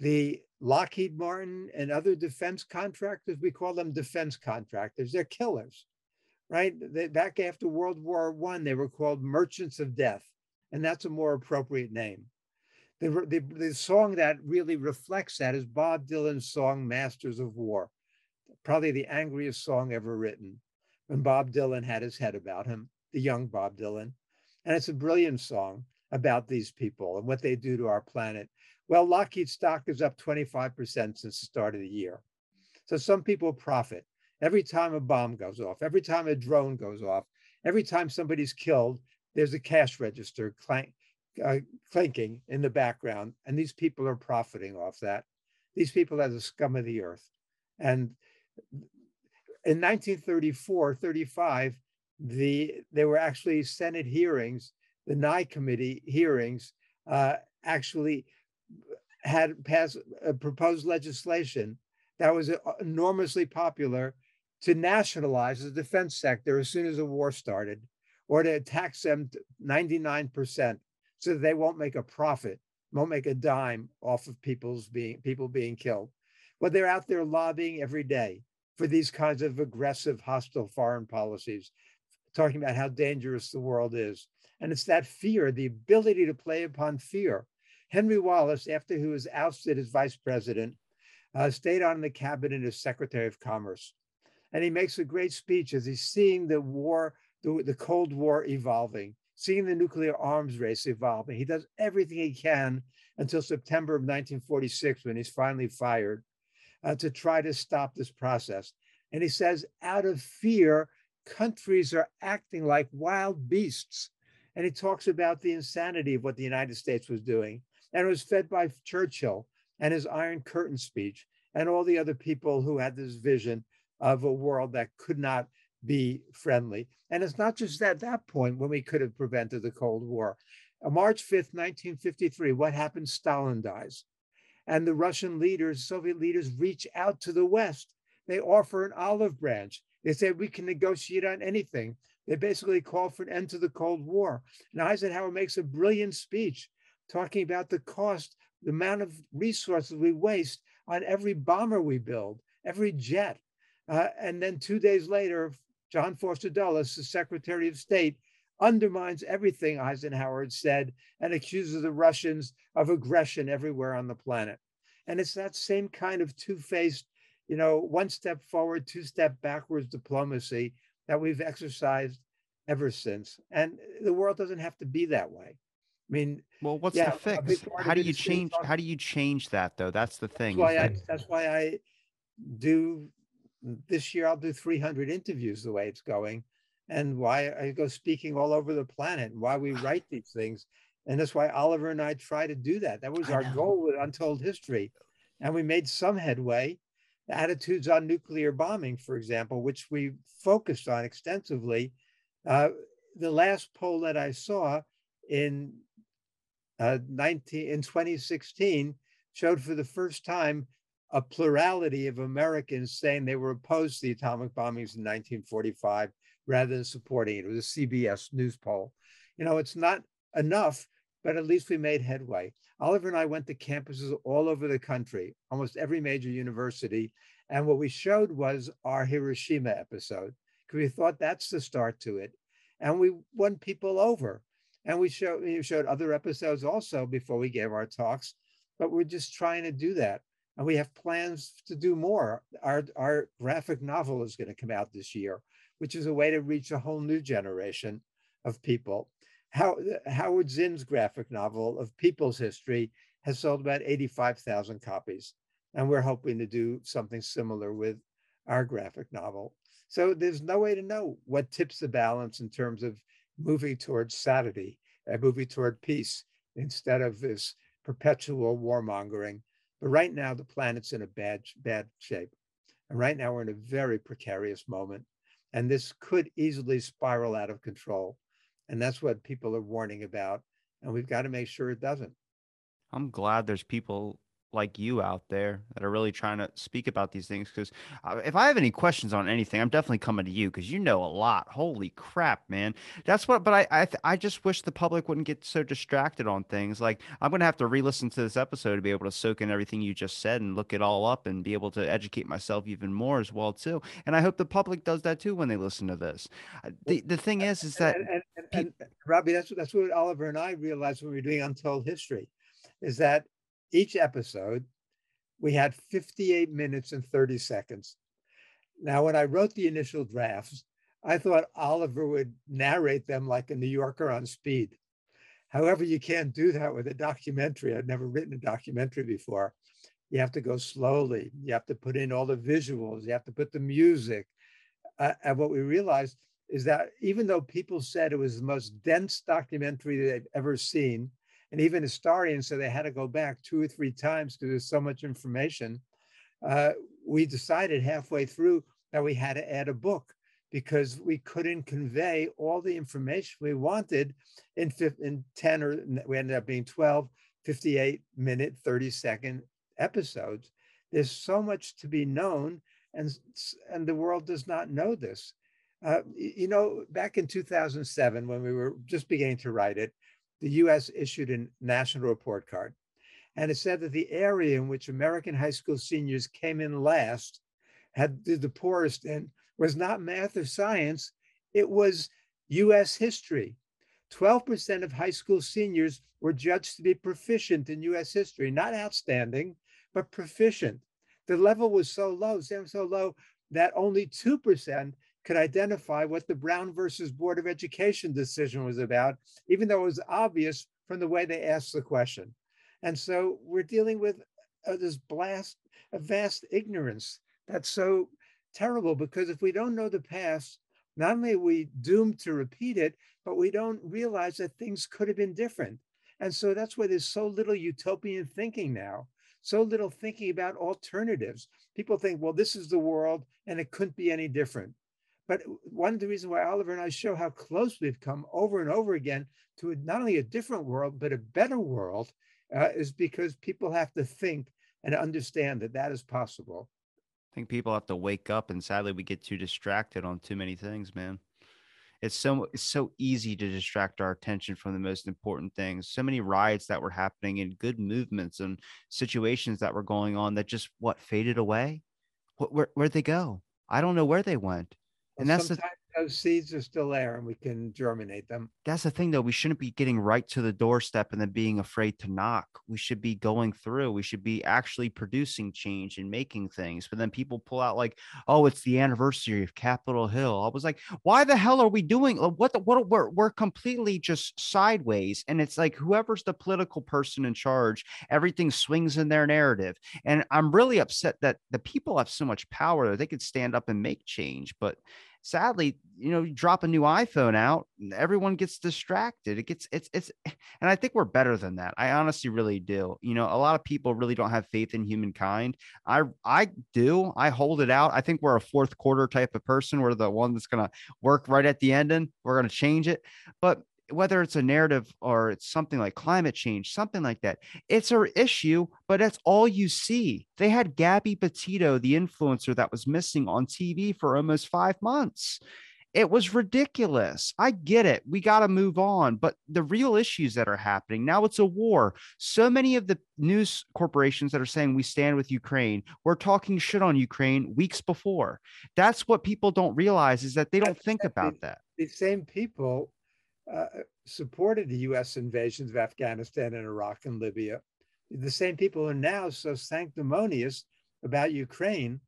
The Lockheed Martin and other defense contractors, we call them defense contractors, they're killers, right? They, back after World War One, they were called merchants of death, and that's a more appropriate name. The, the, the song that really reflects that is Bob Dylan's song, Masters of War, probably the angriest song ever written when Bob Dylan had his head about him, the young Bob Dylan. And it's a brilliant song about these people and what they do to our planet. Well, Lockheed stock is up 25% since the start of the year. So some people profit every time a bomb goes off, every time a drone goes off, every time somebody's killed, there's a cash register clank, uh, clinking in the background. And these people are profiting off that. These people are the scum of the earth. And in 1934, 35, the there were actually Senate hearings, the Nye Committee hearings, uh, actually had passed a proposed legislation that was uh, enormously popular to nationalize the defense sector as soon as the war started, or to tax them 99% so they won't make a profit, won't make a dime off of people's being people being killed. But they're out there lobbying every day for these kinds of aggressive, hostile foreign policies, talking about how dangerous the world is. And it's that fear, the ability to play upon fear. Henry Wallace, after he was ousted as vice president, uh, stayed on in the cabinet as Secretary of Commerce. And he makes a great speech as he's seeing the war, the, the Cold War evolving, seeing the nuclear arms race evolving. He does everything he can until September of 1946 when he's finally fired uh, to try to stop this process. And he says, out of fear, countries are acting like wild beasts. And he talks about the insanity of what the United States was doing. And it was fed by Churchill and his Iron Curtain speech and all the other people who had this vision of a world that could not be friendly. And it's not just at that point when we could have prevented the Cold War. On March 5th, 1953, what happened? Stalin dies. And the Russian leaders, Soviet leaders, reach out to the West. They offer an olive branch. They say we can negotiate on anything. They basically call for an end to the Cold War. And Eisenhower makes a brilliant speech talking about the cost, the amount of resources we waste on every bomber we build, every jet. Uh, and then two days later, John Foster Dulles, the Secretary of State, undermines everything Eisenhower had said and accuses the Russians of aggression everywhere on the planet. And it's that same kind of two faced, you know, one step forward, two step backwards diplomacy that we've exercised ever since. And the world doesn't have to be that way. I mean, well, what's yeah, the fix? How do you change? How do you change that though? That's the thing. That's why, I, that's why I do this year. I'll do 300 interviews the way it's going, and why I go speaking all over the planet, and why we write these things, and that's why Oliver and I try to do that. That was our goal with Untold History, and we made some headway. Attitudes on nuclear bombing, for example, which we focused on extensively. Uh, the last poll that I saw in uh, 19 in 2016 showed for the first time a plurality of Americans saying they were opposed to the atomic bombings in 1945 rather than supporting it. It was a CBS news poll. You know, it's not enough, but at least we made headway. Oliver and I went to campuses all over the country, almost every major university. And what we showed was our Hiroshima episode, because we thought that's the start to it. And we won people over. And we showed, we showed other episodes also before we gave our talks, but we're just trying to do that. And we have plans to do more. Our, our graphic novel is going to come out this year, which is a way to reach a whole new generation of people. How, Howard Zinn's graphic novel of people's history has sold about 85,000 copies. And we're hoping to do something similar with our graphic novel. So there's no way to know what tips the balance in terms of moving towards sanity and moving toward peace instead of this perpetual warmongering. But right now, the planet's in a bad, bad shape. And right now, we're in a very precarious moment. And this could easily spiral out of control. And that's what people are warning about. And we've got to make sure it doesn't. I'm glad there's people like you out there that are really trying to speak about these things because uh, if i have any questions on anything i'm definitely coming to you because you know a lot. Holy crap man. That's what but i I, I just wish the public wouldn't get so distracted on things like i'm gonna have to re-listen to this episode to be able to soak in everything you just said and look it all up and be able to educate myself even more as well too and i hope the public does that too when they listen to this. Uh, the, the thing is is that and, and, and, and robbie that's, that's what oliver and i realized when we were doing untold history is that each episode, we had 58 minutes and 30 seconds. Now, when I wrote the initial drafts, I thought Oliver would narrate them like a New Yorker on speed. However, you can't do that with a documentary. I'd never written a documentary before. You have to go slowly. You have to put in all the visuals. You have to put the music. Uh, and what we realized is that even though people said it was the most dense documentary they've ever seen, and even historians said they had to go back two or three times because there's so much information. Uh, we decided halfway through that we had to add a book because we couldn't convey all the information we wanted in, in 10 or we ended up being 12, 58 minute, 30 second episodes. There's so much to be known, and, and the world does not know this. Uh, you know, back in 2007, when we were just beginning to write it, the US issued a national report card. And it said that the area in which American high school seniors came in last, had the poorest and was not math or science, it was US history. 12% of high school seniors were judged to be proficient in US history, not outstanding, but proficient. The level was so low, so low that only 2% could identify what the Brown versus Board of Education decision was about, even though it was obvious from the way they asked the question. And so we're dealing with uh, this blast, a vast ignorance that's so terrible because if we don't know the past, not only are we doomed to repeat it, but we don't realize that things could have been different. And so that's why there's so little utopian thinking now, so little thinking about alternatives. People think, well, this is the world and it couldn't be any different. But one of the reasons why Oliver and I show how close we've come over and over again to not only a different world, but a better world uh, is because people have to think and understand that that is possible. I think people have to wake up, and sadly, we get too distracted on too many things, man. It's so it's so easy to distract our attention from the most important things. So many riots that were happening and good movements and situations that were going on that just what faded away. What where where'd they go? I don't know where they went and that's sometimes the, those seeds are still there and we can germinate them. That's the thing though we shouldn't be getting right to the doorstep and then being afraid to knock. We should be going through we should be actually producing change and making things but then people pull out like oh it's the anniversary of capitol hill. I was like why the hell are we doing uh, what the, what we're, we're completely just sideways and it's like whoever's the political person in charge everything swings in their narrative. And i'm really upset that the people have so much power that they could stand up and make change but sadly, you know, you drop a new iPhone out, everyone gets distracted. It gets it's it's and I think we're better than that. I honestly really do. You know, a lot of people really don't have faith in humankind. I I do. I hold it out. I think we're a fourth quarter type of person. We're the one that's gonna work right at the end and we're gonna change it. But whether it's a narrative or it's something like climate change, something like that, it's an issue, but that's all you see. They had Gabby Petito, the influencer that was missing on TV for almost five months. It was ridiculous. I get it. We got to move on. But the real issues that are happening now, it's a war. So many of the news corporations that are saying we stand with Ukraine, we're talking shit on Ukraine weeks before. That's what people don't realize is that they don't think about that. The same people uh, supported the US invasions of Afghanistan and Iraq and Libya. The same people who are now so sanctimonious about Ukraine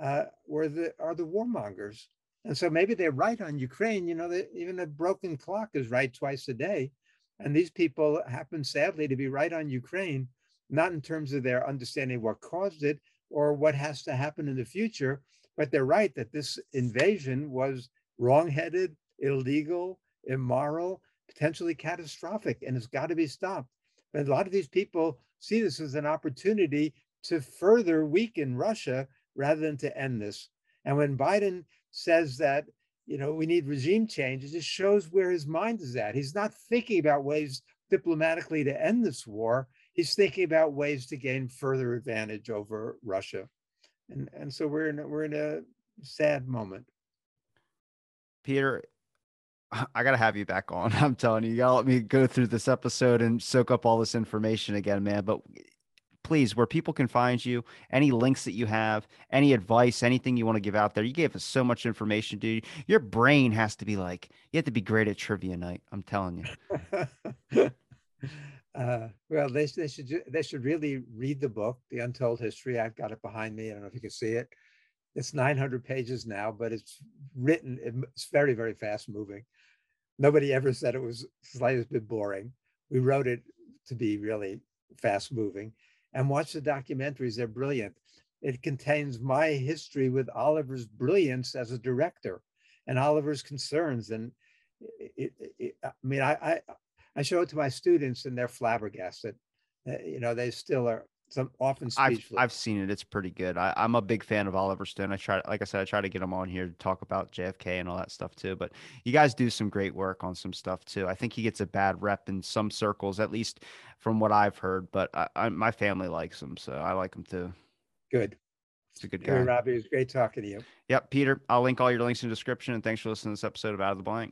uh, were the, are the warmongers. And so maybe they're right on Ukraine. You know, they, even a broken clock is right twice a day. And these people happen sadly to be right on Ukraine, not in terms of their understanding what caused it or what has to happen in the future, but they're right that this invasion was wrongheaded, illegal, immoral, potentially catastrophic, and it's got to be stopped. But a lot of these people see this as an opportunity to further weaken Russia rather than to end this. And when Biden says that, you know, we need regime change, it just shows where his mind is at. He's not thinking about ways diplomatically to end this war. He's thinking about ways to gain further advantage over Russia. And, and so we're in, we're in a sad moment. Peter, I gotta have you back on. I'm telling you, you gotta let me go through this episode and soak up all this information again, man. But please, where people can find you, any links that you have, any advice, anything you want to give out there. You gave us so much information, dude. Your brain has to be like, you have to be great at trivia night. I'm telling you. uh, well, they, they should they should really read the book, The Untold History. I've got it behind me. I don't know if you can see it. It's 900 pages now, but it's written. It's very very fast moving. Nobody ever said it was slightly bit boring. We wrote it to be really fast moving and watch the documentaries. They're brilliant. It contains my history with Oliver's brilliance as a director and Oliver's concerns. And it, it, it, I mean, I, I, I show it to my students and they're flabbergasted. Uh, you know, they still are some often speechless. I've, I've seen it. It's pretty good. I, am a big fan of Oliver Stone. I try, like I said, I try to get him on here to talk about JFK and all that stuff too. But you guys do some great work on some stuff too. I think he gets a bad rep in some circles, at least from what I've heard. But I, I, my family likes him, so I like him too. Good. It's a good guy. Hey, Robbie, it was great talking to you. Yep, Peter. I'll link all your links in the description. And thanks for listening to this episode of Out of the Blank.